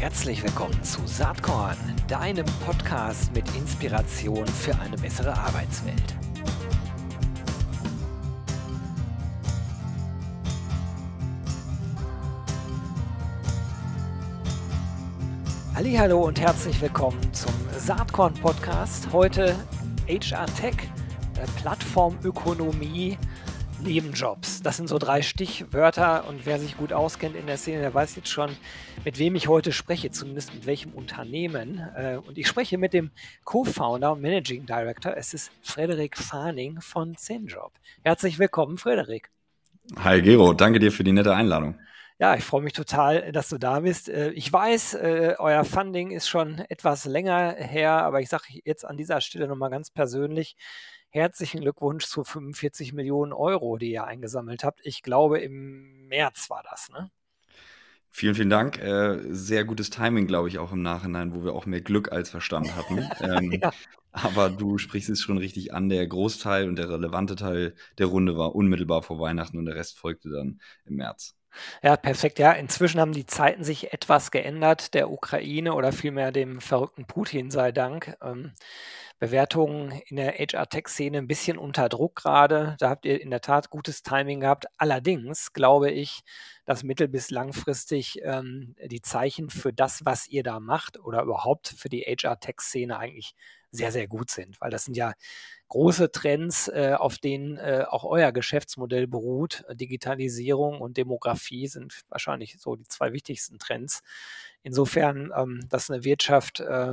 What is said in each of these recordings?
Herzlich willkommen zu Saatkorn, deinem Podcast mit Inspiration für eine bessere Arbeitswelt. Hallo und herzlich willkommen zum Saatkorn Podcast. Heute HR Tech, äh, Plattformökonomie Nebenjobs. Das sind so drei Stichwörter und wer sich gut auskennt in der Szene, der weiß jetzt schon, mit wem ich heute spreche, zumindest mit welchem Unternehmen. Äh, und ich spreche mit dem Co-Founder und Managing Director. Es ist Frederik Farning von Zenjob. Herzlich willkommen, Frederik. Hi Gero, danke dir für die nette Einladung. Ja, ich freue mich total, dass du da bist. Äh, ich weiß, äh, euer Funding ist schon etwas länger her, aber ich sage jetzt an dieser Stelle nochmal ganz persönlich, herzlichen Glückwunsch zu 45 Millionen Euro, die ihr eingesammelt habt. Ich glaube, im März war das, ne? Vielen, vielen Dank. Äh, sehr gutes Timing, glaube ich, auch im Nachhinein, wo wir auch mehr Glück als Verstand hatten. ähm, ja. Aber du sprichst es schon richtig an. Der Großteil und der relevante Teil der Runde war unmittelbar vor Weihnachten und der Rest folgte dann im März. Ja, perfekt. Ja, inzwischen haben die Zeiten sich etwas geändert, der Ukraine oder vielmehr dem verrückten Putin sei Dank. Ähm, Bewertungen in der HR-Tech-Szene ein bisschen unter Druck gerade. Da habt ihr in der Tat gutes Timing gehabt. Allerdings glaube ich, dass mittel- bis langfristig ähm, die Zeichen für das, was ihr da macht oder überhaupt für die HR-Tech-Szene eigentlich sehr, sehr gut sind, weil das sind ja große Trends, äh, auf denen äh, auch euer Geschäftsmodell beruht. Digitalisierung und Demografie sind wahrscheinlich so die zwei wichtigsten Trends. Insofern, ähm, dass eine Wirtschaft äh,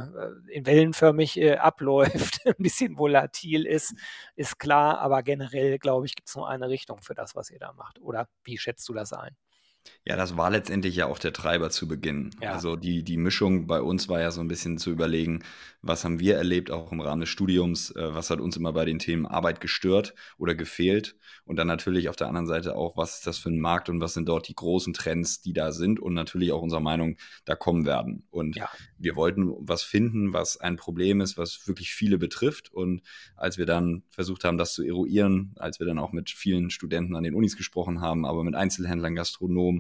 in wellenförmig äh, abläuft, ein bisschen volatil ist, ist klar, aber generell, glaube ich, gibt es nur eine Richtung für das, was ihr da macht. Oder wie schätzt du das ein? Ja, das war letztendlich ja auch der Treiber zu Beginn. Ja. Also die, die Mischung bei uns war ja so ein bisschen zu überlegen, was haben wir erlebt, auch im Rahmen des Studiums, äh, was hat uns immer bei den Themen Arbeit gestört oder gefehlt und dann natürlich auf der anderen Seite auch, was ist das für ein Markt und was sind dort die großen Trends, die da sind und natürlich auch unserer Meinung da kommen werden. Und ja. wir wollten was finden, was ein Problem ist, was wirklich viele betrifft und als wir dann versucht haben, das zu eruieren, als wir dann auch mit vielen Studenten an den Unis gesprochen haben, aber mit Einzelhändlern, Gastronomen,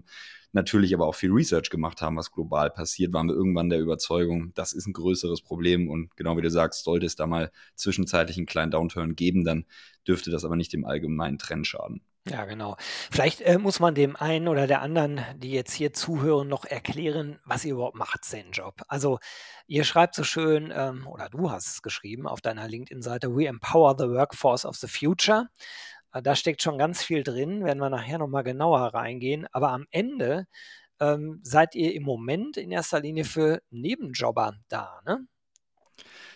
natürlich aber auch viel Research gemacht haben, was global passiert, waren wir irgendwann der Überzeugung, das ist ein größeres Problem und genau wie du sagst, sollte es da mal zwischenzeitlich einen kleinen Downturn geben, dann dürfte das aber nicht dem allgemeinen Trend schaden. Ja, genau. Vielleicht äh, muss man dem einen oder der anderen, die jetzt hier zuhören, noch erklären, was ihr überhaupt macht, Zen-Job. Also ihr schreibt so schön, ähm, oder du hast es geschrieben auf deiner LinkedIn-Seite, We empower the workforce of the future. Äh, da steckt schon ganz viel drin, werden wir nachher nochmal genauer reingehen. Aber am Ende ähm, seid ihr im Moment in erster Linie für Nebenjobber da, ne?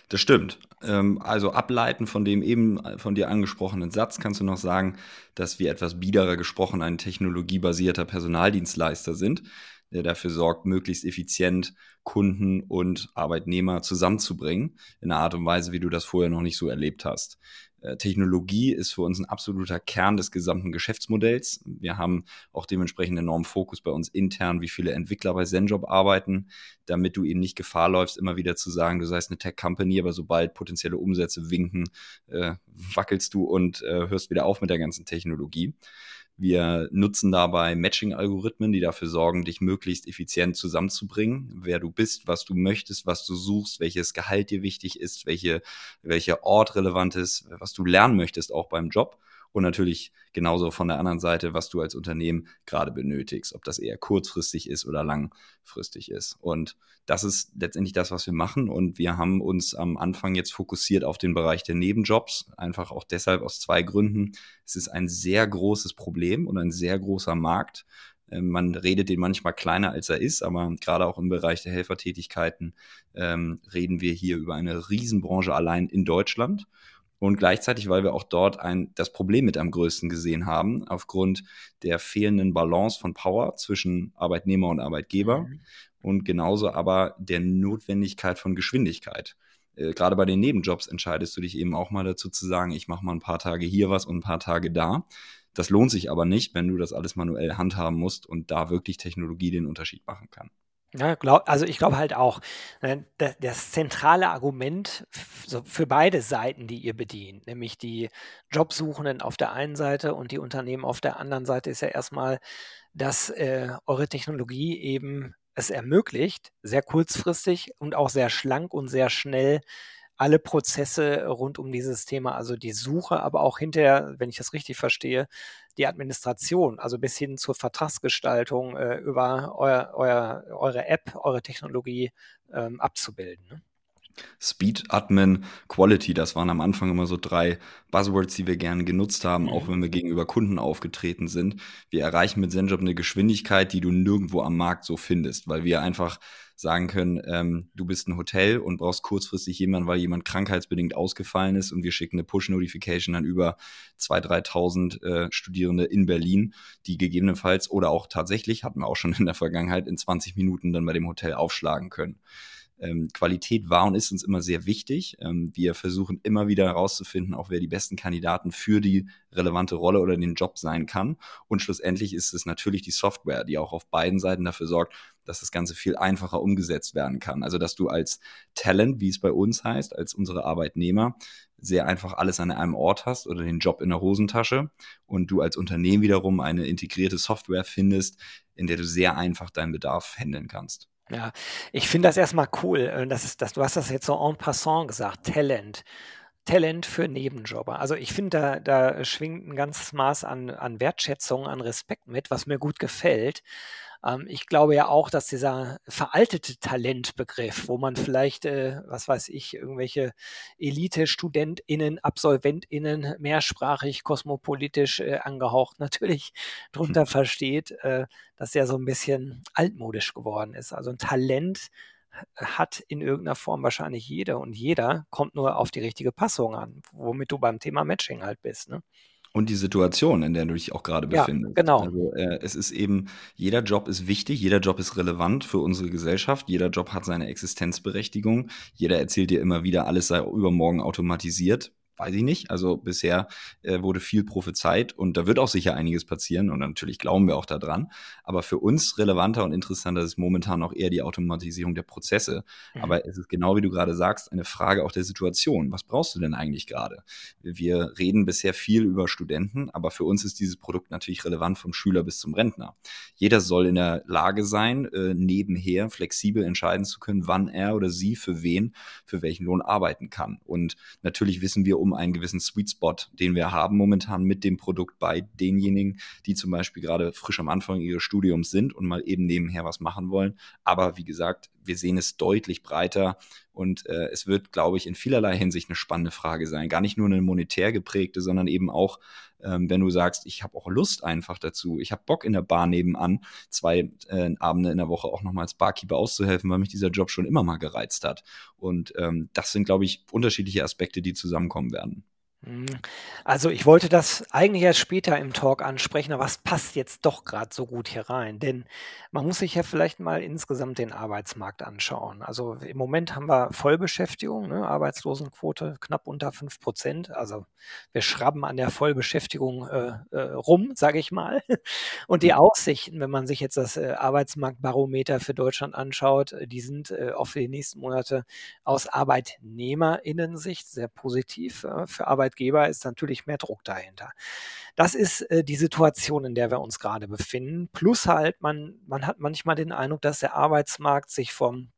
Das stimmt. Ähm, also ableiten von dem eben äh, von dir angesprochenen Satz kannst du noch sagen, dass wir etwas biederer gesprochen ein technologiebasierter Personaldienstleister sind, der dafür sorgt, möglichst effizient Kunden und Arbeitnehmer zusammenzubringen, in einer Art und Weise, wie du das vorher noch nicht so erlebt hast. Äh, Technologie ist für uns ein absoluter Kern des gesamten Geschäftsmodells. Wir haben auch dementsprechend enormen Fokus bei uns intern, wie viele Entwickler bei Zenjob arbeiten, damit du eben nicht Gefahr läufst, immer wieder zu sagen, du seist eine Tech-Company, aber sobald potenzielle Umsätze winken, äh, wackelst du und äh, hörst wieder auf mit der ganzen Technologie. Wir nutzen dabei Matching-Algorithmen, die dafür sorgen, dich möglichst effizient zusammenzubringen, wer du bist, was du möchtest, was du suchst, welches Gehalt dir wichtig ist, welche, welcher Ort relevant ist, was du lernen möchtest, auch beim Job und natürlich genauso von der anderen Seite, was du als Unternehmen gerade benötigst, ob das eher kurzfristig ist oder langfristig ist. Und das ist letztendlich das, was wir machen. Und wir haben uns am Anfang jetzt fokussiert auf den Bereich der Nebenjobs, einfach auch deshalb aus zwei Gründen. Es ist ein sehr großes Problem und ein sehr großer Markt. Ähm, man redet den manchmal kleiner, als er ist, aber gerade auch im Bereich der Helfertätigkeiten ähm, reden wir hier über eine Riesenbranche allein in Deutschland. Und gleichzeitig, weil wir auch dort ein, das Problem mit am größten gesehen haben, aufgrund der fehlenden Balance von Power zwischen Arbeitnehmer und Arbeitgeber mhm. und genauso aber der Notwendigkeit von Geschwindigkeit. Äh, gerade bei den Nebenjobs entscheidest du dich eben auch mal dazu zu sagen, ich mache mal ein paar Tage hier was und ein paar Tage da. Das lohnt sich aber nicht, wenn du das alles manuell handhaben musst und da wirklich Technologie den Unterschied machen kann. Ja, glaub, also ich glaube halt auch, ne, das, das zentrale Argument für beide Seiten, die ihr bedient, nämlich die Jobsuchenden auf der einen Seite und die Unternehmen auf der anderen Seite, ist ja erstmal, dass äh, eure Technologie eben es ermöglicht, sehr kurzfristig und auch sehr schlank und sehr schnell alle Prozesse rund um dieses Thema, also die Suche, aber auch hinterher, wenn ich das richtig verstehe, die Administration, also bis hin zur Vertragsgestaltung äh, über euer, euer, eure App, eure Technologie ähm, abzubilden. Ne? Speed, Admin, Quality, das waren am Anfang immer so drei Buzzwords, die wir gerne genutzt haben, mhm. auch wenn wir gegenüber Kunden aufgetreten sind. Wir erreichen mit ZenJob eine Geschwindigkeit, die du nirgendwo am Markt so findest, weil wir einfach sagen können, ähm, du bist ein Hotel und brauchst kurzfristig jemanden, weil jemand krankheitsbedingt ausgefallen ist und wir schicken eine Push-Notification an über 2.000, 3.000 äh, Studierende in Berlin, die gegebenenfalls oder auch tatsächlich, hatten wir auch schon in der Vergangenheit, in 20 Minuten dann bei dem Hotel aufschlagen können. Ähm, Qualität war und ist uns immer sehr wichtig. Ähm, wir versuchen immer wieder herauszufinden, auch wer die besten Kandidaten für die relevante Rolle oder den Job sein kann. Und schlussendlich ist es natürlich die Software, die auch auf beiden Seiten dafür sorgt, dass das Ganze viel einfacher umgesetzt werden kann. Also dass du als Talent, wie es bei uns heißt, als unsere Arbeitnehmer, sehr einfach alles an einem Ort hast oder den Job in der Hosentasche und du als Unternehmen wiederum eine integrierte Software findest, in der du sehr einfach deinen Bedarf handeln kannst. Ja, ich finde das erstmal cool. Das ist, das, du hast das jetzt so en passant gesagt, Talent. Talent für Nebenjobber. Also ich finde, da, da schwingt ein ganzes Maß an, an Wertschätzung, an Respekt mit, was mir gut gefällt. Ähm, ich glaube ja auch, dass dieser veraltete Talentbegriff, wo man vielleicht, äh, was weiß ich, irgendwelche Elite-StudentInnen, AbsolventInnen, mehrsprachig, kosmopolitisch äh, angehaucht natürlich drunter hm. versteht, äh, dass der so ein bisschen altmodisch geworden ist. Also ein Talent hat in irgendeiner Form wahrscheinlich jeder und jeder kommt nur auf die richtige Passung an, womit du beim Thema Matching halt bist. Ne? Und die Situation, in der du dich auch gerade Ja, befindest. genau. Also, äh, es ist eben jeder Job ist wichtig, jeder Job ist relevant für unsere Gesellschaft, jeder Job hat seine Existenzberechtigung. Jeder erzählt dir immer wieder, alles sei übermorgen automatisiert weiß ich nicht. Also bisher äh, wurde viel prophezeit und da wird auch sicher einiges passieren und natürlich glauben wir auch daran. Aber für uns relevanter und interessanter ist momentan auch eher die Automatisierung der Prozesse. Mhm. Aber es ist genau wie du gerade sagst, eine Frage auch der Situation. Was brauchst du denn eigentlich gerade? Wir reden bisher viel über Studenten, aber für uns ist dieses Produkt natürlich relevant vom Schüler bis zum Rentner. Jeder soll in der Lage sein, äh, nebenher flexibel entscheiden zu können, wann er oder sie für wen, für welchen Lohn arbeiten kann. Und natürlich wissen wir um um einen gewissen Sweet Spot, den wir haben momentan mit dem Produkt bei denjenigen, die zum Beispiel gerade frisch am Anfang ihres Studiums sind und mal eben nebenher was machen wollen. Aber wie gesagt, wir sehen es deutlich breiter und äh, es wird, glaube ich, in vielerlei Hinsicht eine spannende Frage sein. Gar nicht nur eine monetär geprägte, sondern eben auch, ähm, wenn du sagst, ich habe auch Lust einfach dazu, ich habe Bock in der Bar nebenan zwei äh, Abende in der Woche auch nochmal als Barkeeper auszuhelfen, weil mich dieser Job schon immer mal gereizt hat. Und ähm, das sind, glaube ich, unterschiedliche Aspekte, die zusammenkommen werden. Hm, also ich wollte das eigentlich erst später im Talk ansprechen, aber es passt jetzt doch gerade so gut hier rein, denn man muss sich ja vielleicht mal insgesamt den Arbeitsmarkt anschauen. Also im Moment haben wir Vollbeschäftigung, ne, Arbeitslosenquote knapp unter 5 Prozent. Also wir schrabben an der Vollbeschäftigung äh, äh, rum, sage ich mal. Und die Aussichten, wenn man sich jetzt das äh, Arbeitsmarktbarometer für Deutschland anschaut, äh, die sind äh, auch für die nächsten Monate aus Arbeitnehmerinnensicht sehr positiv. Äh, für Arbeit Arbeitgeber ist natürlich mehr Druck dahinter. Das ist äh, die Situation, in der wir uns gerade befinden. Plus halt, man, man hat manchmal den Eindruck, dass der Arbeitsmarkt sich vom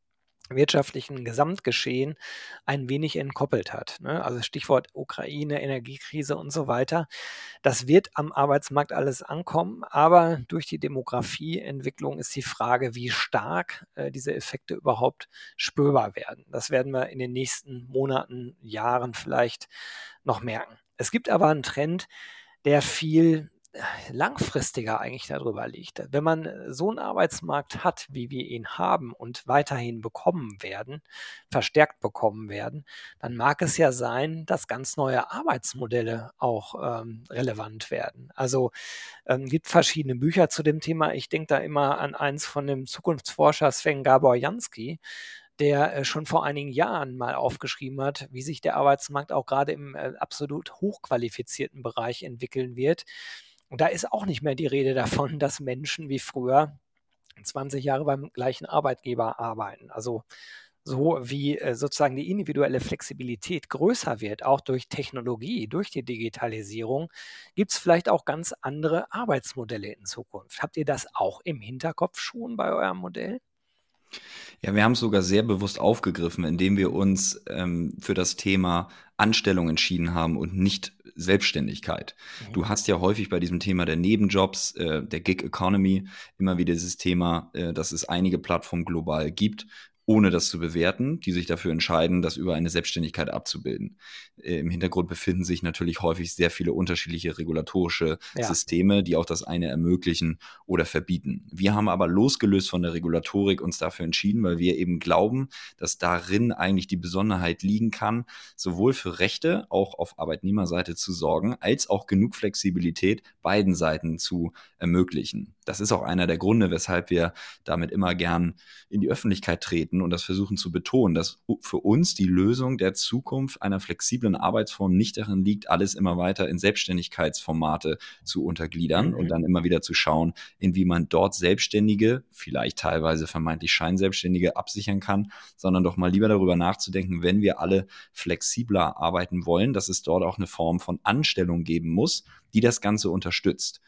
wirtschaftlichen Gesamtgeschehen ein wenig entkoppelt hat. Ne? Also Stichwort Ukraine, Energiekrise und so weiter. Das wird am Arbeitsmarkt alles ankommen, aber durch die Demografieentwicklung ist die Frage, wie stark äh, diese Effekte überhaupt spürbar werden. Das werden wir in den nächsten Monaten, Jahren vielleicht noch merken. Es gibt aber einen Trend, der viel langfristiger eigentlich darüber liegt. Wenn man äh, so einen Arbeitsmarkt hat, wie wir ihn haben und weiterhin bekommen werden, verstärkt bekommen werden, dann mag es ja sein, dass ganz neue Arbeitsmodelle auch ähm, relevant werden. Also ähm, gibt verschiedene Bücher zu dem Thema. Ich denke da immer an eins von dem Zukunftsforscher Sven Gabor Jansky, der äh, schon vor einigen Jahren mal aufgeschrieben hat, wie sich der Arbeitsmarkt auch gerade im äh, absolut hochqualifizierten Bereich entwickeln wird. Und da ist auch nicht mehr die Rede davon, dass Menschen wie früher 20 Jahre beim gleichen Arbeitgeber arbeiten. Also so wie äh, sozusagen die individuelle Flexibilität größer wird, auch durch Technologie, durch die Digitalisierung, gibt es vielleicht auch ganz andere Arbeitsmodelle in Zukunft. Habt ihr das auch im Hinterkopf schon bei eurem Modell? Ja, wir haben es sogar sehr bewusst aufgegriffen, indem wir uns ähm, für das Thema Anstellung entschieden haben und nicht Selbstständigkeit. Mhm. Du hast ja häufig bei diesem Thema der Nebenjobs, äh, der Gig Economy, immer wieder dieses Thema, äh, dass es einige Plattformen global gibt, ohne das zu bewerten, die sich dafür entscheiden, das über eine Selbstständigkeit abzubilden. Äh, Im Hintergrund befinden sich natürlich häufig sehr viele unterschiedliche regulatorische ja. Systeme, die auch das eine ermöglichen oder verbieten. Wir haben aber losgelöst von der Regulatorik uns dafür entschieden, weil wir eben glauben, dass darin eigentlich die Besonderheit liegen kann, sowohl für Rechte auch auf Arbeitnehmerseite zu sorgen, als auch genug Flexibilität beiden Seiten zu ermöglichen. Das ist auch einer der Gründe, weshalb wir damit immer gern in die Öffentlichkeit treten und das versuchen zu betonen, dass für uns die Lösung der Zukunft einer flexiblen Arbeitsform nicht darin liegt, alles immer weiter in Selbstständigkeitsformate zu untergliedern mhm. und dann immer wieder zu schauen, inwie man dort Selbstständige, vielleicht teilweise vermeintlich Scheinselbstständige absichern kann, sondern doch mal lieber darüber nachzudenken, wenn wir alle flexibler arbeiten wollen, dass es dort auch eine Form von Anstellung geben muss, die das Ganze unterstützt.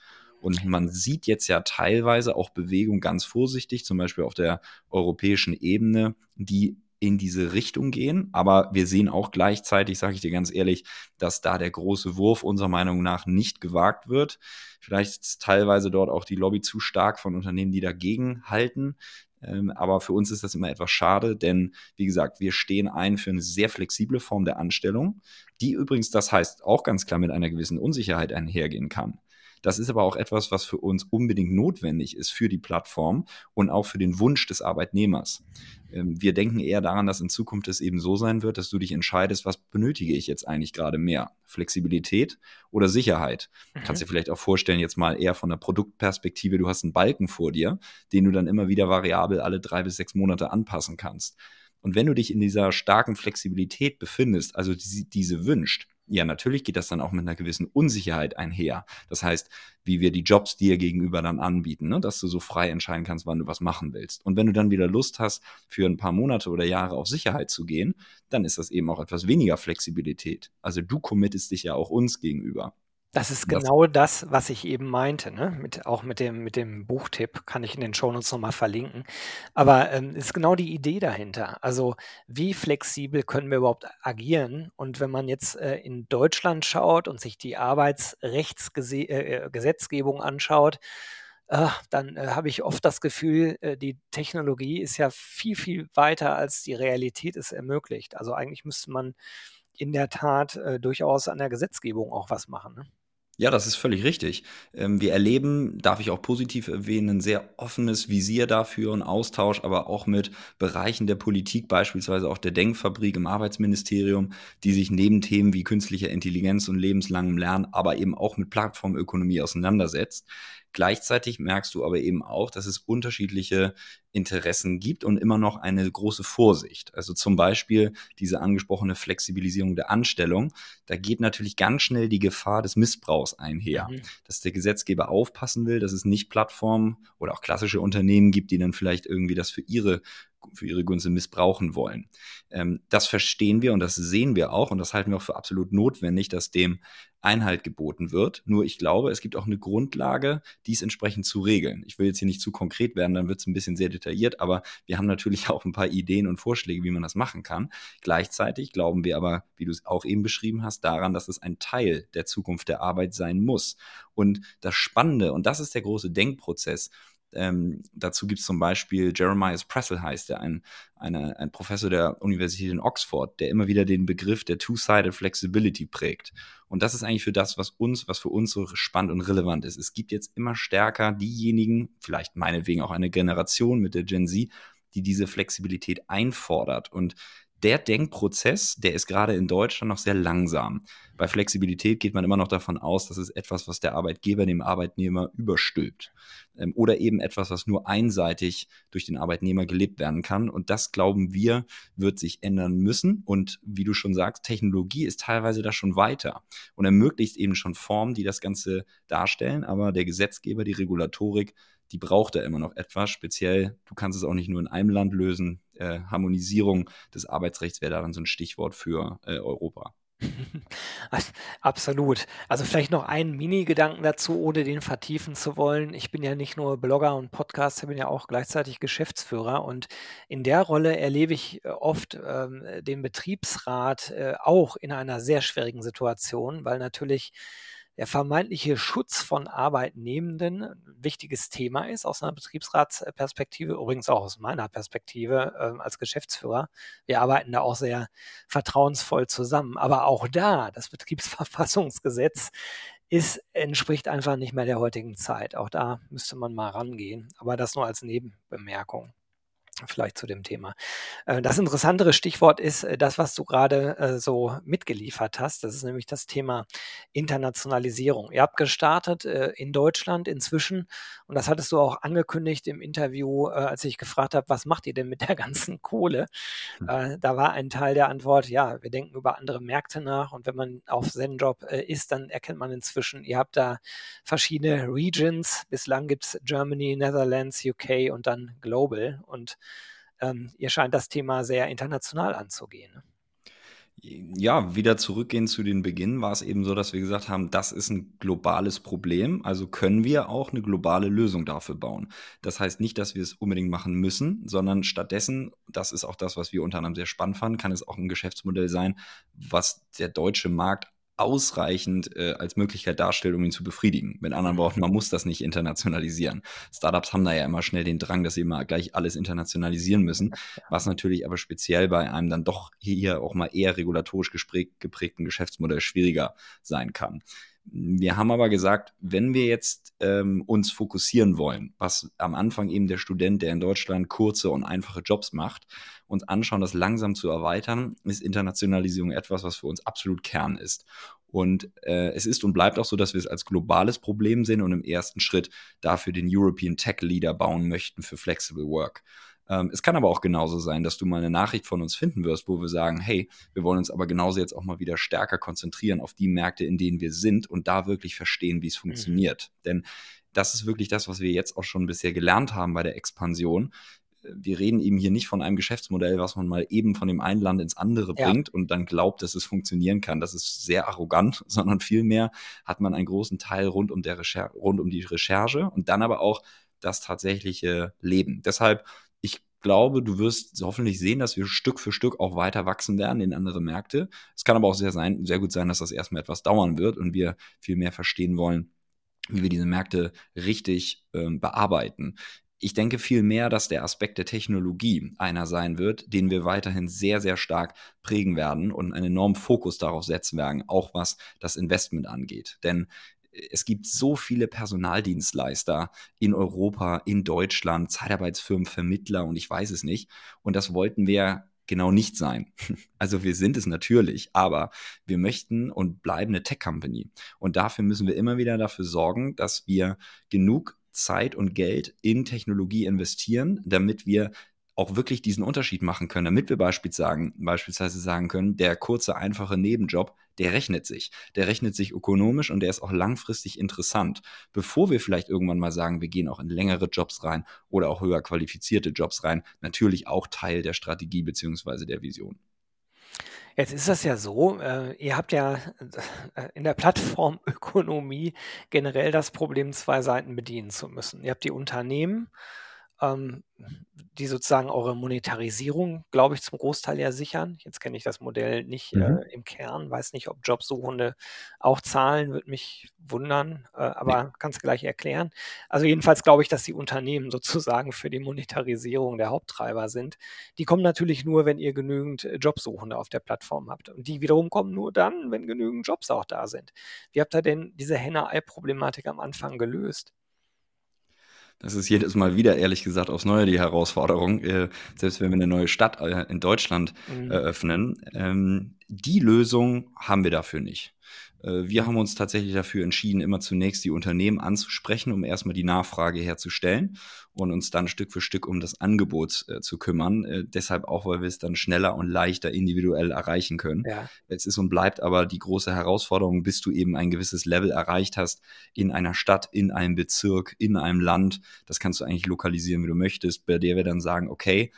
Und man sieht jetzt ja teilweise auch Bewegung ganz vorsichtig, zum Beispiel auf der europäischen Ebene, die in diese Richtung gehen. Aber wir sehen auch gleichzeitig, sage ich dir ganz ehrlich, dass da der große Wurf unserer Meinung nach nicht gewagt wird. Vielleicht ist teilweise dort auch die Lobby zu stark von Unternehmen, die dagegen halten. Ähm, aber für uns ist das immer etwas schade, denn wie gesagt, wir stehen ein für eine sehr flexible Form der Anstellung, die übrigens, das heißt, auch ganz klar mit einer gewissen Unsicherheit einhergehen kann. Das ist aber auch etwas, was für uns unbedingt notwendig ist für die Plattform und auch für den Wunsch des Arbeitnehmers. Ähm, wir denken eher daran, dass in Zukunft es eben so sein wird, dass du dich entscheidest, was benötige ich jetzt eigentlich gerade mehr? Flexibilität oder Sicherheit? Mhm. Kannst dir vielleicht auch vorstellen, jetzt mal eher von der Produktperspektive, du hast einen Balken vor dir, den du dann immer wieder variabel alle drei bis sechs Monate anpassen kannst. Und wenn du dich in dieser starken Flexibilität befindest, also diese wünscht, ja, natürlich geht das dann auch mit einer gewissen Unsicherheit einher. Das heißt, wie wir die Jobs dir gegenüber dann anbieten, ne? dass du so frei entscheiden kannst, wann du was machen willst. Und wenn du dann wieder Lust hast, für ein paar Monate oder Jahre auf Sicherheit zu gehen, dann ist das eben auch etwas weniger Flexibilität. Also du committest dich ja auch uns gegenüber. Das ist genau das, was ich eben meinte, ne? Mit, auch mit dem, mit dem Buchtipp kann ich in den Shownotes nochmal verlinken. Aber ähm, ist genau die Idee dahinter. Also wie flexibel können wir überhaupt agieren? Und wenn man jetzt äh, in Deutschland schaut und sich die Arbeitsrechtsgesetzgebung äh, äh anschaut, äh, dann äh, habe ich oft das Gefühl, äh, die Technologie ist ja viel, viel weiter, als die Realität es ermöglicht. Also eigentlich müsste man in der Tat durchaus an der Gesetzgebung auch was machen. Ne? Ja, das ist völlig richtig. Ähm, wir erleben, darf ich auch positiv erwähnen, ein sehr offenes Visier dafür und Austausch, aber auch mit Bereichen der Politik, beispielsweise auch der Denkfabrik im Arbeitsministerium, die sich neben Themen wie künstlicher Intelligenz und lebenslangem Lernen, aber eben auch mit Plattformökonomie auseinandersetzt. Gleichzeitig merkst du aber eben auch, dass es unterschiedliche Interessen gibt und immer noch eine große Vorsicht. Also zum Beispiel diese angesprochene Flexibilisierung der Anstellung. Da geht natürlich ganz schnell die Gefahr des Missbrauchs einher, mhm. dass der Gesetzgeber aufpassen will, dass es nicht Plattformen oder auch klassische Unternehmen gibt, die dann vielleicht irgendwie das für ihre für ihre Gunst missbrauchen wollen. Ähm, das verstehen wir und das sehen wir auch und das halten wir auch für absolut notwendig, dass dem Einhalt geboten wird. Nur ich glaube, es gibt auch eine Grundlage, dies entsprechend zu regeln. Ich will jetzt hier nicht zu konkret werden, dann wird es ein bisschen sehr detailliert, aber wir haben natürlich auch ein paar Ideen und Vorschläge, wie man das machen kann. Gleichzeitig glauben wir aber, wie du es auch eben beschrieben hast, daran, dass es ein Teil der Zukunft der Arbeit sein muss. Und das Spannende, und das ist der große Denkprozess, ähm, dazu gibt es zum Beispiel Jeremiah Pressel heißt er, ein, eine, ein Professor der Universität in Oxford, der immer wieder den Begriff der Two-Sided Flexibility prägt. Und das ist eigentlich für das, was uns, was für uns so spannend und relevant ist. Es gibt jetzt immer stärker diejenigen, vielleicht meinetwegen auch eine Generation mit der Gen Z, die diese Flexibilität einfordert. Und der Denkprozess, der ist gerade in Deutschland noch sehr langsam. Bei Flexibilität geht man immer noch davon aus, dass es etwas, was der Arbeitgeber dem Arbeitnehmer überstülpt. Ähm, oder eben etwas, was nur einseitig durch den Arbeitnehmer gelebt werden kann. Und das, glauben wir, wird sich ändern müssen. Und wie du schon sagst, Technologie ist teilweise da schon weiter und ermöglicht eben schon Formen, die das Ganze darstellen. Aber der Gesetzgeber, die Regulatorik, die braucht da immer noch etwas. Speziell, du kannst es auch nicht nur in einem Land lösen. Äh, Harmonisierung des Arbeitsrechts wäre daran so ein Stichwort für äh, Europa. Absolut. Also vielleicht noch einen Mini-Gedanken dazu, ohne den vertiefen zu wollen. Ich bin ja nicht nur Blogger und Podcaster, bin ja auch gleichzeitig Geschäftsführer und in der Rolle erlebe ich äh, oft ähm, den Betriebsrat äh, auch in einer sehr schwierigen Situation, weil natürlich der vermeintliche Schutz von Arbeitnehmenden ein wichtiges Thema ist aus einer Betriebsratsperspektive, übrigens auch aus meiner Perspektive äh, als Geschäftsführer. Wir arbeiten da auch sehr vertrauensvoll zusammen. Aber auch da, das Betriebsverfassungsgesetz ist, entspricht einfach nicht mehr der heutigen Zeit. Auch da müsste man mal rangehen. Aber das nur als Nebenbemerkung vielleicht zu dem Thema. Äh, das interessantere Stichwort ist äh, das, was du gerade äh, so mitgeliefert hast. Das ist nämlich das Thema Internationalisierung. Ihr habt gestartet in Deutschland inzwischen und das hattest du auch angekündigt im Interview, als ich gefragt habe, was macht ihr denn mit der ganzen Kohle? Hm. Da war ein Teil der Antwort, ja, wir denken über andere Märkte nach und wenn man auf Zenjob ist, dann erkennt man inzwischen, ihr habt da verschiedene Regions. Bislang gibt es Germany, Netherlands, UK und dann Global und ähm, ihr scheint das Thema sehr international anzugehen. Ne? Ja, wieder zurückgehen zu den Beginn war es eben so, dass wir gesagt haben, das ist ein globales Problem, also können wir auch eine globale Lösung dafür bauen. Das heißt nicht, dass wir es unbedingt machen müssen, sondern stattdessen, das ist auch das, was wir unter anderem sehr spannend fanden, kann es auch ein Geschäftsmodell sein, was der deutsche Markt ausreichend äh, als Möglichkeit darstellt, um ihn zu befriedigen. Mit anderen Worten, man muss das nicht internationalisieren. Startups haben da ja immer schnell den Drang, dass sie immer gleich alles internationalisieren müssen, was natürlich aber speziell bei einem dann doch hier auch mal eher regulatorisch geprägten Geschäftsmodell schwieriger sein kann. Wir haben aber gesagt, wenn wir jetzt ähm, uns fokussieren wollen, was am Anfang eben der Student, der in Deutschland kurze und einfache Jobs macht, uns anschauen, das langsam zu erweitern, ist Internationalisierung etwas, was für uns absolut Kern ist. Und äh, es ist und bleibt auch so, dass wir es als globales Problem sehen und im ersten Schritt dafür den European Tech Leader bauen möchten für Flexible Work. Ähm, es kann aber auch genauso sein, dass du mal eine Nachricht von uns finden wirst, wo wir sagen, hey, wir wollen uns aber genauso jetzt auch mal wieder stärker konzentrieren auf die Märkte, in denen wir sind und da wirklich verstehen, wie es mhm. funktioniert. Mhm. Denn das ist wirklich das, was wir jetzt auch schon bisher gelernt haben bei der Expansion wir reden eben hier nicht von einem Geschäftsmodell, was man mal eben von dem einen Land ins andere ja. bringt und dann glaubt, dass es funktionieren kann. Das ist sehr arrogant, sondern vielmehr hat man einen großen Teil rund um, der Recher rund um die Recherche und dann aber auch das tatsächliche Leben. Deshalb, glaube, du wirst hoffentlich sehen, dass wir Stück für Stück auch weiter wachsen werden in andere Märkte. Es kann aber auch sehr, sein, sehr gut sein, dass das erstmal etwas dauern wird und wir viel mehr verstehen wollen, wie wir diese Märkte richtig ähm, bearbeiten. Ich denke vielmehr, dass der Aspekt der Technologie einer sein wird, den wir weiterhin sehr, sehr stark prägen werden und einen enormen Fokus darauf setzen werden, auch was das Investment angeht. Denn es gibt so viele Personaldienstleister in Europa, in Deutschland, Zeitarbeitsfirmen, Vermittler und ich weiß es nicht. Und das wollten wir genau nicht sein. Also wir sind es natürlich, aber wir möchten und bleiben eine Tech-Company. Und dafür müssen wir immer wieder dafür sorgen, dass wir genug Zeit und Geld in Technologie investieren, damit wir auch wirklich diesen Unterschied machen können, damit wir beispielsweise sagen können, der kurze, einfache Nebenjob, der rechnet sich. Der rechnet sich ökonomisch und der ist auch langfristig interessant, bevor wir vielleicht irgendwann mal sagen, wir gehen auch in längere Jobs rein oder auch höher qualifizierte Jobs rein. Natürlich auch Teil der Strategie beziehungsweise der Vision. Jetzt ist das ja so, äh, ihr habt ja äh, in der Plattformökonomie generell das Problem, zwei Seiten bedienen zu müssen. Ihr habt die Unternehmen ähm, die sozusagen eure Monetarisierung, glaube ich, zum Großteil ja sichern. Jetzt kenne ich das Modell nicht mhm. äh, im Kern, weiß nicht, ob Jobsuchende auch zahlen, würde mich wundern, äh, aber nee. kannst du gleich erklären. Also jedenfalls glaube ich, dass die Unternehmen sozusagen für die Monetarisierung der Haupttreiber sind. Die kommen natürlich nur, wenn ihr genügend äh, Jobsuchende auf der Plattform habt. Und die wiederum kommen nur dann, wenn genügend Jobs auch da sind. Wie habt ihr denn diese Henne-Ei-Problematik am Anfang gelöst? Das ist jedes Mal wieder, ehrlich gesagt, aufs Neue die Herausforderung, äh, selbst wenn wir eine neue Stadt äh, in Deutschland mhm. eröffnen. Ähm, die Lösung haben wir dafür nicht. Äh, wir haben uns tatsächlich dafür entschieden, immer zunächst die Unternehmen anzusprechen, um erstmal die Nachfrage herzustellen und uns dann Stück für Stück um das Angebot äh, zu kümmern. Äh, deshalb auch, weil wir es dann schneller und leichter individuell erreichen können. Ja. Es ist und bleibt aber die große Herausforderung, bis du eben ein gewisses Level erreicht hast in einer Stadt, in einem Bezirk, in einem Land. Das kannst du eigentlich lokalisieren, wie du möchtest, bei der wir dann sagen, okay,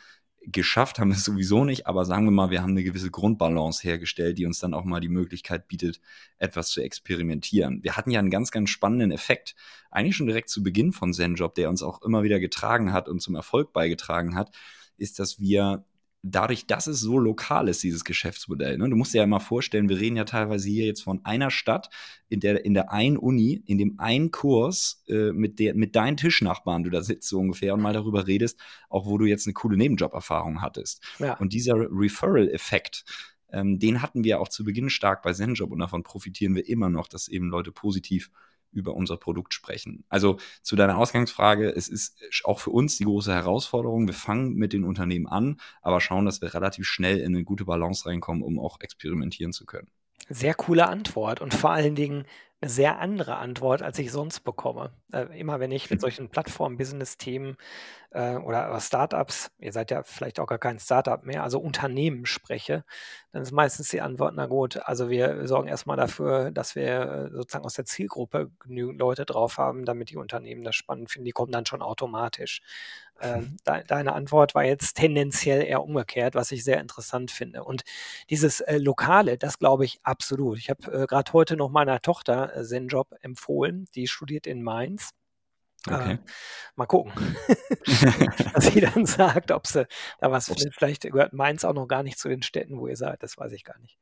geschafft haben wir es sowieso nicht, aber sagen wir mal, wir haben eine gewisse Grundbalance hergestellt, die uns dann auch mal die Möglichkeit bietet, etwas zu experimentieren. Wir hatten ja einen ganz, ganz spannenden Effekt, eigentlich schon direkt zu Beginn von ZenJob, der uns auch immer wieder getragen hat und zum Erfolg beigetragen hat, ist, dass wir dadurch, dass es so lokal ist, dieses Geschäftsmodell. Ne? Du musst dir ja mal vorstellen, wir reden ja teilweise hier jetzt von einer Stadt, in der in der einen Uni, in dem einen Kurs äh, mit der mit deinen Tischnachbarn du da sitzt so ungefähr und mal darüber redest, auch wo du jetzt eine coole Nebenjoberfahrung hattest. Ja. Und dieser Referral-Effekt, ähm, den hatten wir auch zu Beginn stark bei ZenJob und davon profitieren wir immer noch, dass eben Leute positiv über unser Produkt sprechen. Also zu deiner Ausgangsfrage, es ist auch für uns die große Herausforderung. Wir fangen mit den Unternehmen an, aber schauen, dass wir relativ schnell in eine gute Balance reinkommen, um auch experimentieren zu können. Sehr coole Antwort und vor allen Dingen eine sehr andere Antwort, als ich sonst bekomme. Äh, immer wenn ich mit solchen Plattform-Business-Themen äh, oder Startups, ihr seid ja vielleicht auch gar kein Startup mehr, also Unternehmen spreche, dann ist meistens die Antwort, na gut, also wir sorgen erstmal dafür, dass wir äh, sozusagen aus der Zielgruppe genügend Leute drauf haben, damit die Unternehmen das spannend finden. Die kommen dann schon automatisch. Äh, de deine Antwort war jetzt tendenziell eher umgekehrt, was ich sehr interessant finde. Und dieses äh, Lokale, das glaube ich absolut. Ich habe äh, gerade heute noch meiner Tochter äh, Zenjob empfohlen, die studiert in Mainz. Okay. Äh, mal gucken, was sie dann sagt, ob sie da was findet. Vielleicht gehört Mainz auch noch gar nicht zu den Städten, wo ihr seid, das weiß ich gar nicht.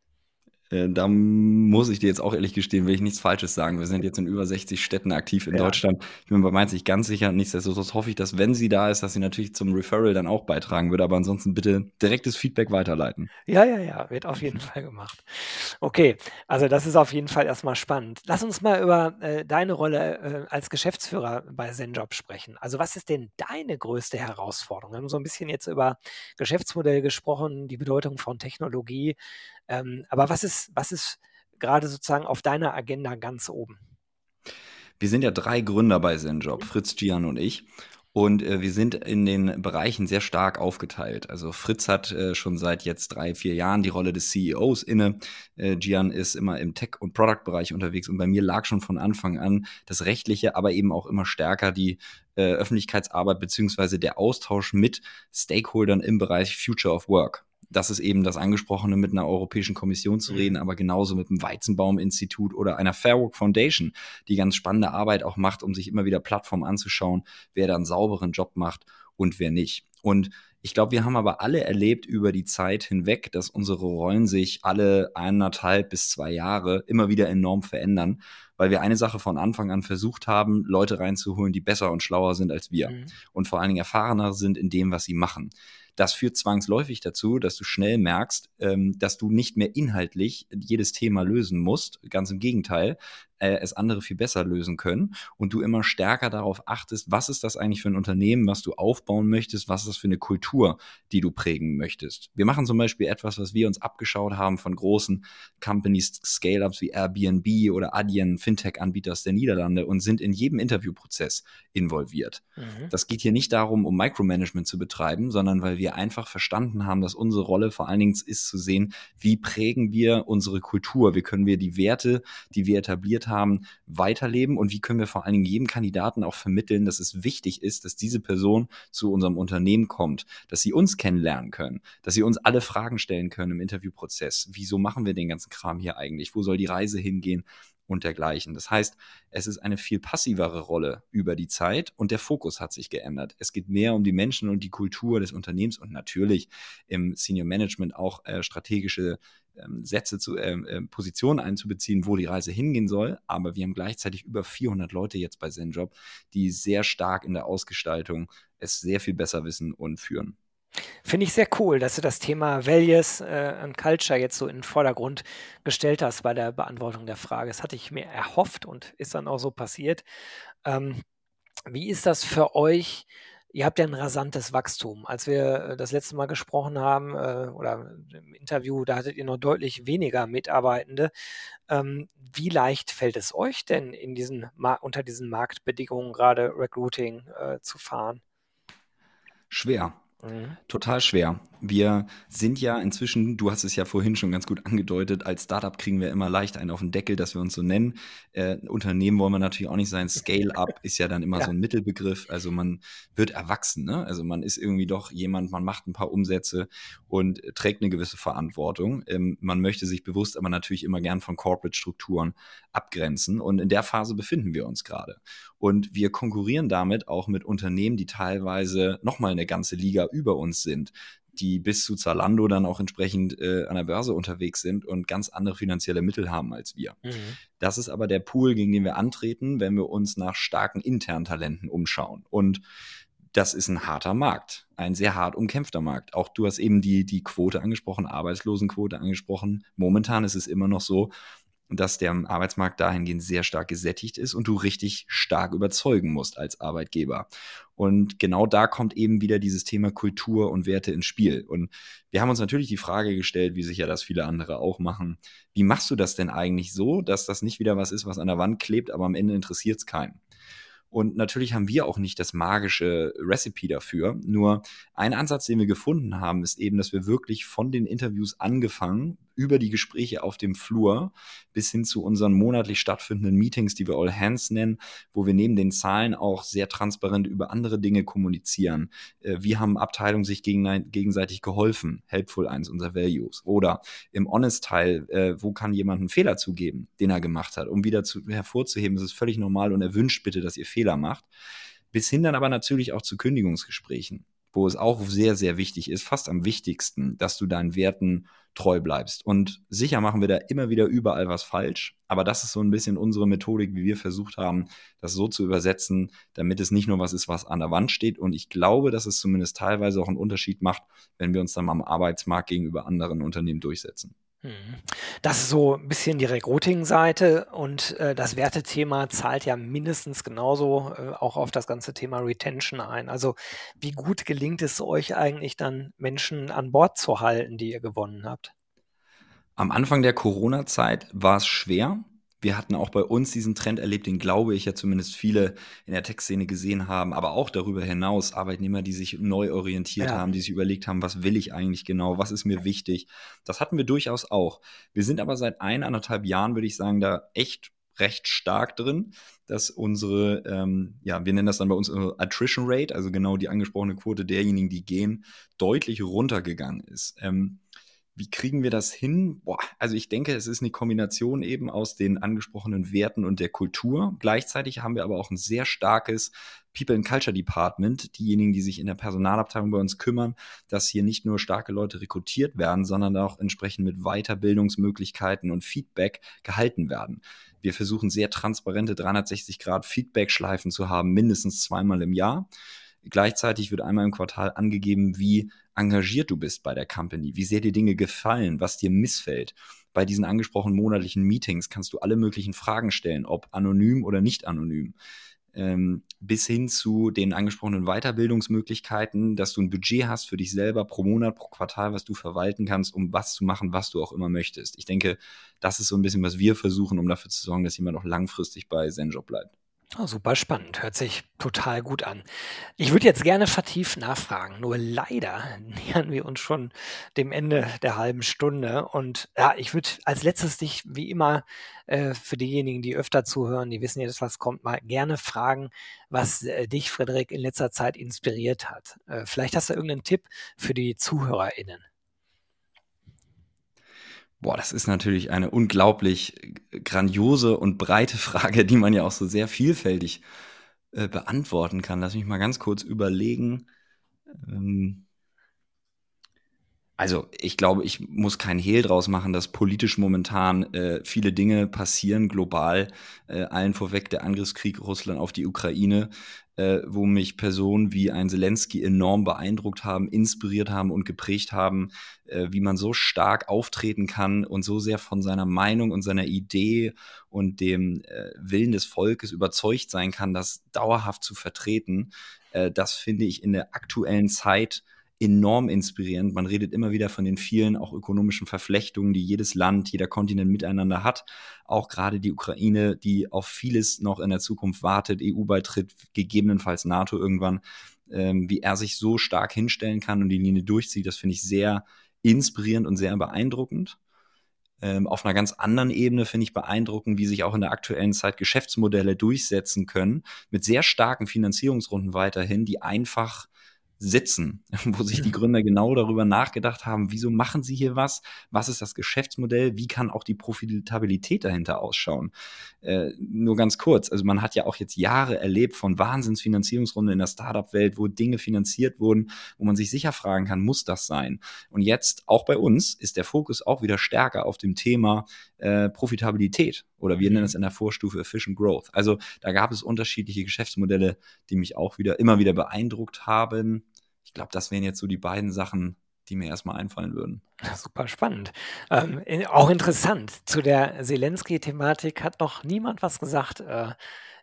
Äh, da muss ich dir jetzt auch ehrlich gestehen, will ich nichts Falsches sagen. Wir sind jetzt in über 60 Städten aktiv in ja. Deutschland. Ich bin bei Mainz nicht ganz sicher. Nichtsdestotrotz hoffe ich, dass wenn sie da ist, dass sie natürlich zum Referral dann auch beitragen würde. Aber ansonsten bitte direktes Feedback weiterleiten. Ja, ja, ja, wird auf jeden Fall gemacht. Okay, also das ist auf jeden Fall erstmal spannend. Lass uns mal über äh, deine Rolle äh, als Geschäftsführer bei ZenJob sprechen. Also was ist denn deine größte Herausforderung? Wir haben so ein bisschen jetzt über Geschäftsmodell gesprochen, die Bedeutung von Technologie. Ähm, aber was ist, was ist gerade sozusagen auf deiner Agenda ganz oben? Wir sind ja drei Gründer bei ZenJob, mhm. Fritz, Gian und ich. Und äh, wir sind in den Bereichen sehr stark aufgeteilt. Also Fritz hat äh, schon seit jetzt drei, vier Jahren die Rolle des CEOs inne. Äh, Gian ist immer im Tech- und Product-Bereich unterwegs. Und bei mir lag schon von Anfang an das Rechtliche, aber eben auch immer stärker die äh, Öffentlichkeitsarbeit beziehungsweise der Austausch mit Stakeholdern im Bereich Future of Work das ist eben das Angesprochene, mit einer Europäischen Kommission zu mhm. reden, aber genauso mit dem Weizenbaum-Institut oder einer Fairwork Foundation, die ganz spannende Arbeit auch macht, um sich immer wieder Plattformen anzuschauen, wer da einen sauberen Job macht und wer nicht. Und ich glaube, wir haben aber alle erlebt über die Zeit hinweg, dass unsere Rollen sich alle eineinhalb bis zwei Jahre immer wieder enorm verändern, weil wir eine Sache von Anfang an versucht haben, Leute reinzuholen, die besser und schlauer sind als wir mhm. und vor allen Dingen erfahrener sind in dem, was sie machen. Das führt zwangsläufig dazu, dass du schnell merkst, ähm, dass du nicht mehr inhaltlich jedes Thema lösen musst. Ganz im Gegenteil, äh, es andere viel besser lösen können und du immer stärker darauf achtest, was ist das eigentlich für ein Unternehmen, was du aufbauen möchtest, was ist das für eine Kultur, die du prägen möchtest. Wir machen zum Beispiel etwas, was wir uns abgeschaut haben von großen Companies, Scale-Ups wie Airbnb oder Adyen, Fintech-Anbieters der Niederlande und sind in jedem Interviewprozess involviert. Mhm. Das geht hier nicht darum, um Micromanagement zu betreiben, sondern weil wir einfach verstanden haben, dass unsere Rolle vor allen Dingen ist zu sehen, wie prägen wir unsere Kultur, wie können wir die Werte, die wir etabliert haben, haben, weiterleben und wie können wir vor allen Dingen jedem Kandidaten auch vermitteln, dass es wichtig ist, dass diese Person zu unserem Unternehmen kommt, dass sie uns kennenlernen können, dass sie uns alle Fragen stellen können im Interviewprozess. Wieso machen wir den ganzen Kram hier eigentlich? Wo soll die Reise hingehen? Und dergleichen. Das heißt, es ist eine viel passivere Rolle über die Zeit und der Fokus hat sich geändert. Es geht mehr um die Menschen und die Kultur des Unternehmens und natürlich im Senior Management auch äh, strategische ähm, Sätze zu ähm, äh, Positionen einzubeziehen, wo die Reise hingehen soll. Aber wir haben gleichzeitig über 400 Leute jetzt bei ZenJob, die sehr stark in der Ausgestaltung es sehr viel besser wissen und führen. Finde ich sehr cool, dass du das Thema Values äh, und Culture jetzt so in den Vordergrund gestellt hast bei der Beantwortung der Frage. Das hatte ich mir erhofft und ist dann auch so passiert. Ähm, wie ist das für euch? Ihr habt ja ein rasantes Wachstum. Als wir äh, das letzte Mal gesprochen haben äh, oder im Interview, da hattet ihr noch deutlich weniger Mitarbeitende. Ähm, wie leicht fällt es euch denn in diesen unter diesen Marktbedingungen gerade Recruiting äh, zu fahren? Schwer Mhm. Total schwer. Wir sind ja inzwischen, du hast es ja vorhin schon ganz gut angedeutet, als Startup kriegen wir immer leicht einen auf den Deckel, dass wir uns so nennen. Äh, Unternehmen wollen wir natürlich auch nicht sein. Scale-up ist ja dann immer ja. so ein Mittelbegriff. Also man wird erwachsen, ne? Also man ist irgendwie doch jemand, man macht ein paar Umsätze und trägt eine gewisse Verantwortung. Ähm, man möchte sich bewusst aber natürlich immer gern von Corporate-Strukturen abgrenzen. Und in der Phase befinden wir uns gerade. Und wir konkurrieren damit auch mit Unternehmen, die teilweise nochmal eine ganze Liga über uns sind die bis zu Zalando dann auch entsprechend äh, an der Börse unterwegs sind und ganz andere finanzielle Mittel haben als wir. Mhm. Das ist aber der Pool, gegen den wir antreten, wenn wir uns nach starken internen Talenten umschauen. Und das ist ein harter Markt, ein sehr hart umkämpfter Markt. Auch du hast eben die, die Quote angesprochen, Arbeitslosenquote angesprochen. Momentan ist es immer noch so, dass der Arbeitsmarkt dahingehend sehr stark gesättigt ist und du richtig stark überzeugen musst als Arbeitgeber. Und genau da kommt eben wieder dieses Thema Kultur und Werte ins Spiel. Und wir haben uns natürlich die Frage gestellt, wie sicher das viele andere auch machen. Wie machst du das denn eigentlich so, dass das nicht wieder was ist, was an der Wand klebt, aber am Ende interessiert es keinen? Und natürlich haben wir auch nicht das magische Recipe dafür. Nur ein Ansatz, den wir gefunden haben, ist eben, dass wir wirklich von den Interviews angefangen über die Gespräche auf dem Flur bis hin zu unseren monatlich stattfindenden Meetings, die wir All Hands nennen, wo wir neben den Zahlen auch sehr transparent über andere Dinge kommunizieren. Äh, wie haben Abteilungen sich gegenseitig geholfen? Helpful eins unserer Values. Oder im Honest-Teil, äh, wo kann jemand einen Fehler zugeben, den er gemacht hat, um wieder zu, hervorzuheben, es ist völlig normal und erwünscht bitte, dass ihr Fehler macht. Bis hin dann aber natürlich auch zu Kündigungsgesprächen wo es auch sehr, sehr wichtig ist, fast am wichtigsten, dass du deinen Werten treu bleibst. Und sicher machen wir da immer wieder überall was falsch, aber das ist so ein bisschen unsere Methodik, wie wir versucht haben, das so zu übersetzen, damit es nicht nur was ist, was an der Wand steht. Und ich glaube, dass es zumindest teilweise auch einen Unterschied macht, wenn wir uns dann am Arbeitsmarkt gegenüber anderen Unternehmen durchsetzen. Mhm. Das ist so ein bisschen die Recruiting-Seite und äh, das Wertethema zahlt ja mindestens genauso äh, auch auf das ganze Thema Retention ein. Also wie gut gelingt es euch eigentlich dann, Menschen an Bord zu halten, die ihr gewonnen habt? Am Anfang der Corona-Zeit war es schwer, wir hatten auch bei uns diesen Trend erlebt, den glaube ich ja zumindest viele in der Tech-Szene gesehen haben, aber auch darüber hinaus Arbeitnehmer, die sich neu orientiert ja. haben, die sich überlegt haben, was will ich eigentlich genau, was ist mir wichtig. Das hatten wir durchaus auch. Wir sind aber seit eineinhalb Jahren, würde ich sagen, da echt recht stark drin, dass unsere, ähm, ja, wir nennen das dann bei uns Attrition Rate, also genau die angesprochene Quote derjenigen, die gehen, deutlich runtergegangen ist. Ähm, wie kriegen wir das hin? Boah, also ich denke, es ist eine Kombination eben aus den angesprochenen Werten und der Kultur. Gleichzeitig haben wir aber auch ein sehr starkes People and Culture Department, diejenigen, die sich in der Personalabteilung bei uns kümmern, dass hier nicht nur starke Leute rekrutiert werden, sondern auch entsprechend mit Weiterbildungsmöglichkeiten und Feedback gehalten werden. Wir versuchen sehr transparente 360 Grad Feedback-Schleifen zu haben, mindestens zweimal im Jahr. Gleichzeitig wird einmal im Quartal angegeben, wie engagiert du bist bei der Company, wie sehr dir Dinge gefallen, was dir missfällt. Bei diesen angesprochenen monatlichen Meetings kannst du alle möglichen Fragen stellen, ob anonym oder nicht anonym. Ähm, bis hin zu den angesprochenen Weiterbildungsmöglichkeiten, dass du ein Budget hast für dich selber pro Monat, pro Quartal, was du verwalten kannst, um was zu machen, was du auch immer möchtest. Ich denke, das ist so ein bisschen, was wir versuchen, um dafür zu sorgen, dass jemand auch langfristig bei Zenjob bleibt. Oh, super spannend, hört sich total gut an. Ich würde jetzt gerne vertieft nachfragen, nur leider nähern wir uns schon dem Ende der halben Stunde. Und ja, ich würde als letztes dich, wie immer, äh, für diejenigen, die öfter zuhören, die wissen jetzt, was kommt, mal gerne fragen, was äh, dich, Frederik, in letzter Zeit inspiriert hat. Äh, vielleicht hast du irgendeinen Tipp für die ZuhörerInnen. Boah, das ist natürlich eine unglaublich grandiose und breite Frage, die man ja auch so sehr vielfältig äh, beantworten kann. Lass mich mal ganz kurz überlegen. Ähm also ich glaube, ich muss kein Hehl draus machen, dass politisch momentan äh, viele Dinge passieren, global, äh, allen vorweg der Angriffskrieg Russland auf die Ukraine, äh, wo mich Personen wie ein Zelensky enorm beeindruckt haben, inspiriert haben und geprägt haben, äh, wie man so stark auftreten kann und so sehr von seiner Meinung und seiner Idee und dem äh, Willen des Volkes überzeugt sein kann, das dauerhaft zu vertreten. Äh, das finde ich in der aktuellen Zeit enorm inspirierend. Man redet immer wieder von den vielen auch ökonomischen Verflechtungen, die jedes Land, jeder Kontinent miteinander hat. Auch gerade die Ukraine, die auf vieles noch in der Zukunft wartet, EU-Beitritt, gegebenenfalls NATO irgendwann. ähm, wie er sich so stark hinstellen kann und die Linie durchzieht. Das finde ich sehr inspirierend und sehr beeindruckend. Ähm, auf einer ganz anderen Ebene finde ich beeindruckend, wie sich auch in der aktuellen Zeit Geschäftsmodelle durchsetzen können, mit sehr starken Finanzierungsrunden weiterhin, die einfach sitzen, wo sich die Gründer genau darüber nachgedacht haben, wieso machen sie hier was, was ist das Geschäftsmodell, wie kann auch die Profitabilität dahinter ausschauen. Äh, nur ganz kurz, also man hat ja auch jetzt Jahre erlebt von Wahnsinnsfinanzierungsrunden in der Startup-Welt, wo Dinge finanziert wurden, wo man sich sicher fragen kann, muss das sein? Und jetzt, auch bei uns, ist der Fokus auch wieder stärker auf dem Thema äh, Profitabilität oder wir nennen es in der Vorstufe Efficient Growth. Also da gab es unterschiedliche Geschäftsmodelle, die mich auch wieder immer wieder beeindruckt haben ich glaube, das wären jetzt so die beiden Sachen, die mir erstmal einfallen würden. Super spannend. Ähm, auch interessant. Zu der Zelensky-Thematik hat noch niemand was gesagt äh,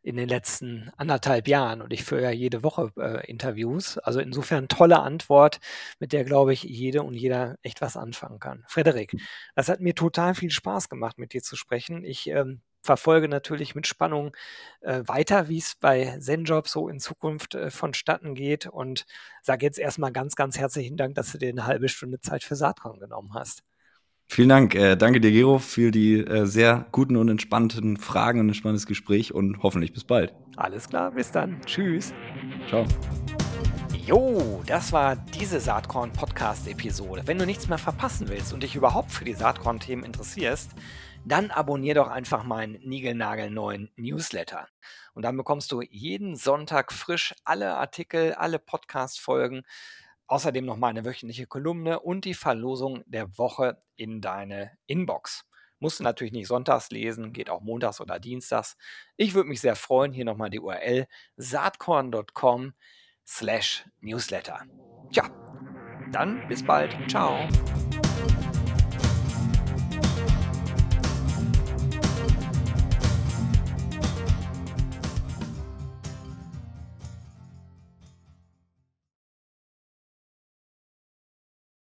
in den letzten anderthalb Jahren. Und ich führe ja jede Woche äh, Interviews. Also insofern tolle Antwort, mit der, glaube ich, jede und jeder echt was anfangen kann. Frederik, das hat mir total viel Spaß gemacht, mit dir zu sprechen. Ich ähm, verfolge natürlich mit Spannung äh, weiter, wie es bei ZenJob so in Zukunft äh, vonstatten geht und sage jetzt erstmal ganz, ganz herzlichen Dank, dass du dir eine halbe Stunde Zeit für Saatkorn genommen hast. Vielen Dank. Äh, danke dir, Gero, für die äh, sehr guten und entspannten Fragen und ein spannendes Gespräch und hoffentlich bis bald. Alles klar, bis dann. Tschüss. Ciao. Jo, das war diese Saatkorn-Podcast-Episode. Wenn du nichts mehr verpassen willst und dich überhaupt für die Saatkorn-Themen interessierst, dann abonnier doch einfach meinen niegelnagelneuen Newsletter. Und dann bekommst du jeden Sonntag frisch alle Artikel, alle Podcast-Folgen, außerdem noch meine wöchentliche Kolumne und die Verlosung der Woche in deine Inbox. Musst du natürlich nicht sonntags lesen, geht auch montags oder dienstags. Ich würde mich sehr freuen. Hier nochmal die URL saatkorn.com slash newsletter. Tja, dann bis bald. Ciao.